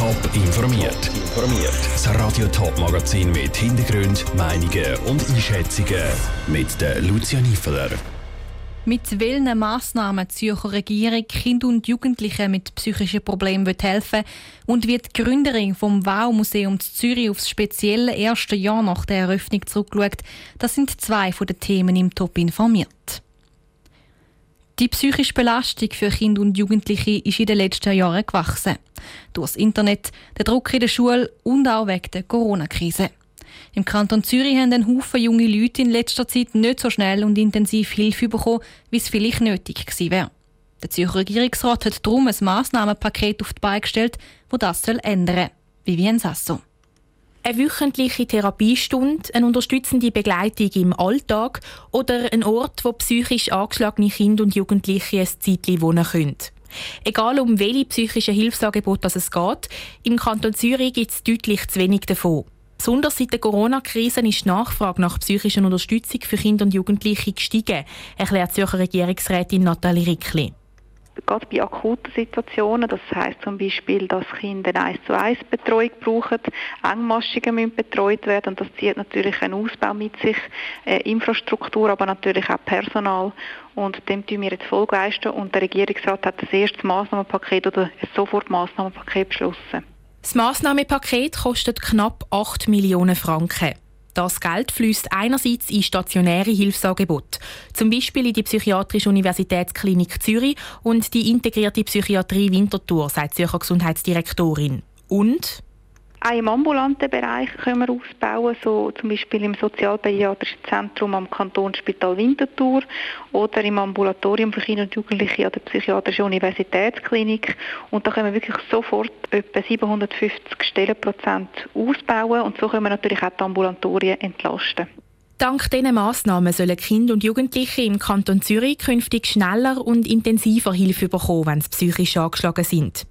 Top informiert. Informiert. Das Radio Top Magazin mit Hintergrund, Meinungen und Einschätzungen mit der Lucia Niefeler. Mit welchen Massnahmen die Zürcher Regierung Kinder und Jugendlichen mit psychischen Problemen helfen und wie die Gründerin vom Wow-Museum Zürich aufs spezielle erste Jahr nach der Eröffnung zurückschaut, das sind zwei von den Themen im Top informiert. Die psychische Belastung für Kinder und Jugendliche ist in den letzten Jahren gewachsen. Durch das Internet, der Druck in der Schule und auch wegen der Corona-Krise. Im Kanton Zürich haben ein Haufen junge Leute in letzter Zeit nicht so schnell und intensiv Hilfe bekommen, wie es vielleicht nötig gewesen wäre. Der Zürcher Regierungsrat hat darum ein Massnahmenpaket auf die Beine gestellt, das das ändern soll. Vivian Sasso. Eine wöchentliche Therapiestunde, eine unterstützende Begleitung im Alltag oder ein Ort, wo psychisch angeschlagene Kinder und Jugendliche ein Zeitchen wohnen können. Egal um welche psychische Hilfsangebote es geht, im Kanton Zürich gibt es deutlich zu wenig davon. Besonders seit der Corona-Krise ist die Nachfrage nach psychischer Unterstützung für Kinder und Jugendliche gestiegen, erklärt Zürcher Regierungsrätin Nathalie Rickli gerade bei akuten Situationen, das heißt zum Beispiel, dass Kinder eine 1 zu 1 Betreuung brauchen, Engmaschigen müssen betreut werden und das zieht natürlich einen Ausbau mit sich, äh, Infrastruktur, aber natürlich auch Personal und dem tun wir jetzt Folge und der Regierungsrat hat das erste Massnahmenpaket oder ein Sofortmaßnahmenpaket beschlossen. Das Massnahmenpaket kostet knapp 8 Millionen Franken. Das Geld fließt einerseits in stationäre Hilfsangebote, zum Beispiel in die Psychiatrische Universitätsklinik Zürich und die integrierte Psychiatrie Winterthur, sagt Zürcher Gesundheitsdirektorin. Und auch im ambulanten Bereich können wir ausbauen, so zum Beispiel im Sozialpädiatrischen Zentrum am Kantonsspital Winterthur oder im Ambulatorium für Kinder und Jugendliche an der Psychiatrischen Universitätsklinik. Und da können wir wirklich sofort etwa 750 Stellenprozent ausbauen und so können wir natürlich auch die Ambulatorien entlasten. Dank diesen Massnahmen sollen Kinder und Jugendliche im Kanton Zürich künftig schneller und intensiver Hilfe bekommen, wenn sie psychisch angeschlagen sind.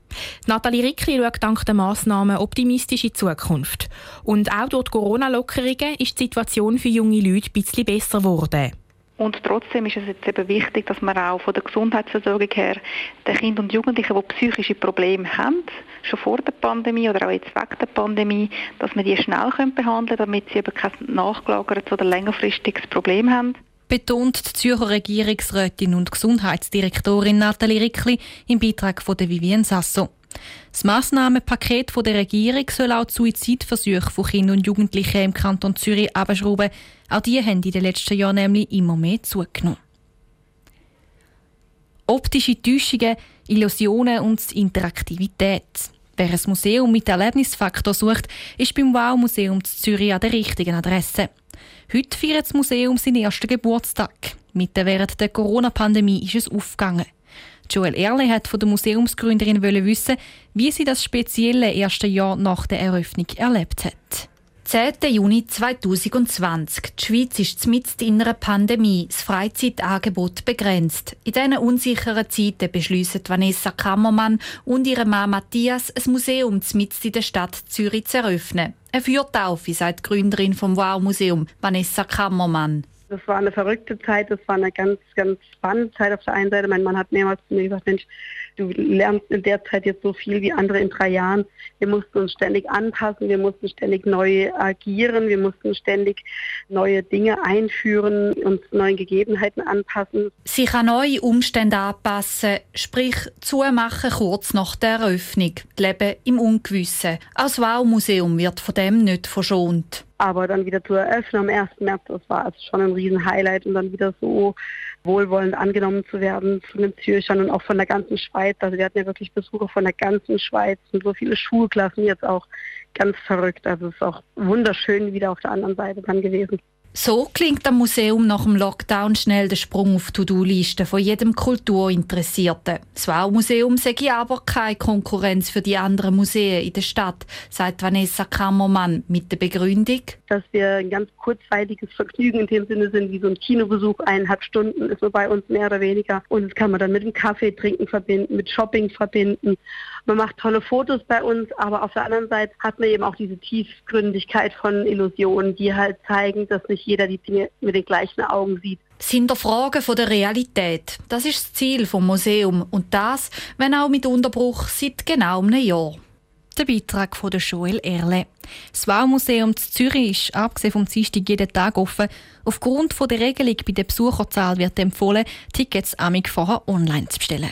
Nathalie Rickli schaut dank der Massnahmen optimistisch in die Zukunft. Und auch durch Corona-Lockerungen ist die Situation für junge Leute ein bisschen besser geworden. Und trotzdem ist es jetzt eben wichtig, dass man auch von der Gesundheitsversorgung her den Kindern und Jugendlichen, die psychische Probleme haben, schon vor der Pandemie oder auch jetzt wegen der Pandemie, dass man die schnell behandeln können, damit sie eben kein nachgelagertes oder längerfristiges Problem haben betont die Zürcher Regierungsrätin und Gesundheitsdirektorin Nathalie Rickli im Beitrag von der Vivienne Sasso. Das Massnahmenpaket der Regierung soll auch die Suizidversuche von Kindern und Jugendlichen im Kanton Zürich abschrauben. Auch die haben in den letzten Jahren nämlich immer mehr zugenommen. Optische Täuschungen, Illusionen und Interaktivität. Wer ein Museum mit Erlebnisfaktor sucht, ist beim Wow-Museum Zürich an der richtigen Adresse. Heute feiert das Museum seinen ersten Geburtstag. Mitten während der Corona-Pandemie ist es aufgegangen. Joel Erle hat von der Museumsgründerin wissen, wie sie das spezielle erste Jahr nach der Eröffnung erlebt hat. 10. Juni 2020. Die Schweiz ist mitten in einer Pandemie. Das Freizeitangebot begrenzt. In diesen unsicheren Zeiten beschließen Vanessa Kammermann und ihre Mann Matthias, ein Museum mitten in der Stadt Zürich zu eröffnen. Er führt auf, wie sagt die Gründerin vom Wow-Museum, Vanessa Kammermann. Das war eine verrückte Zeit, das war eine ganz, ganz spannende Zeit auf der einen Seite. Mein Mann hat mehrmals zu mir gesagt, Mensch, du lernst in der Zeit jetzt so viel wie andere in drei Jahren. Wir mussten uns ständig anpassen, wir mussten ständig neu agieren, wir mussten ständig neue Dinge einführen, uns neuen Gegebenheiten anpassen. Sich an neue Umstände anpassen, sprich zumachen kurz nach der Eröffnung, Leben im Ungewissen. Das Wow-Museum wird von dem nicht verschont. Aber dann wieder zu eröffnen am 1. März, das war also schon ein Riesen-Highlight und dann wieder so wohlwollend angenommen zu werden von den Zürchern und auch von der ganzen Schweiz. Also wir hatten ja wirklich Besucher von der ganzen Schweiz und so viele Schulklassen jetzt auch ganz verrückt. Also es ist auch wunderschön wieder auf der anderen Seite dann gewesen. So klingt am Museum nach dem Lockdown schnell der Sprung auf die To-Do-Liste von jedem Kulturinteressierten. Das Wow-Museum sei aber keine Konkurrenz für die anderen Museen in der Stadt, sagt Vanessa Kammermann mit der Begründung, dass wir ein ganz kurzweiliges Vergnügen in dem Sinne sind, wie so ein Kinobesuch, eineinhalb Stunden ist so bei uns mehr oder weniger. Und das kann man dann mit dem Kaffee trinken verbinden, mit Shopping verbinden man macht tolle Fotos bei uns, aber auf der anderen Seite hat man eben auch diese Tiefgründigkeit von Illusionen, die halt zeigen, dass nicht jeder die Dinge mit den gleichen Augen sieht. Das Hinterfragen von der Realität, das ist das Ziel vom Museum und das, wenn auch mit Unterbruch, seit genau einem Jahr. Der Beitrag von der Joel Erle. Das Wauwmuseum zu Zürich ist, abgesehen vom Dienstag, jeden Tag offen. Aufgrund der Regelung bei der Besucherzahl wird empfohlen, Tickets amig vorher online zu bestellen.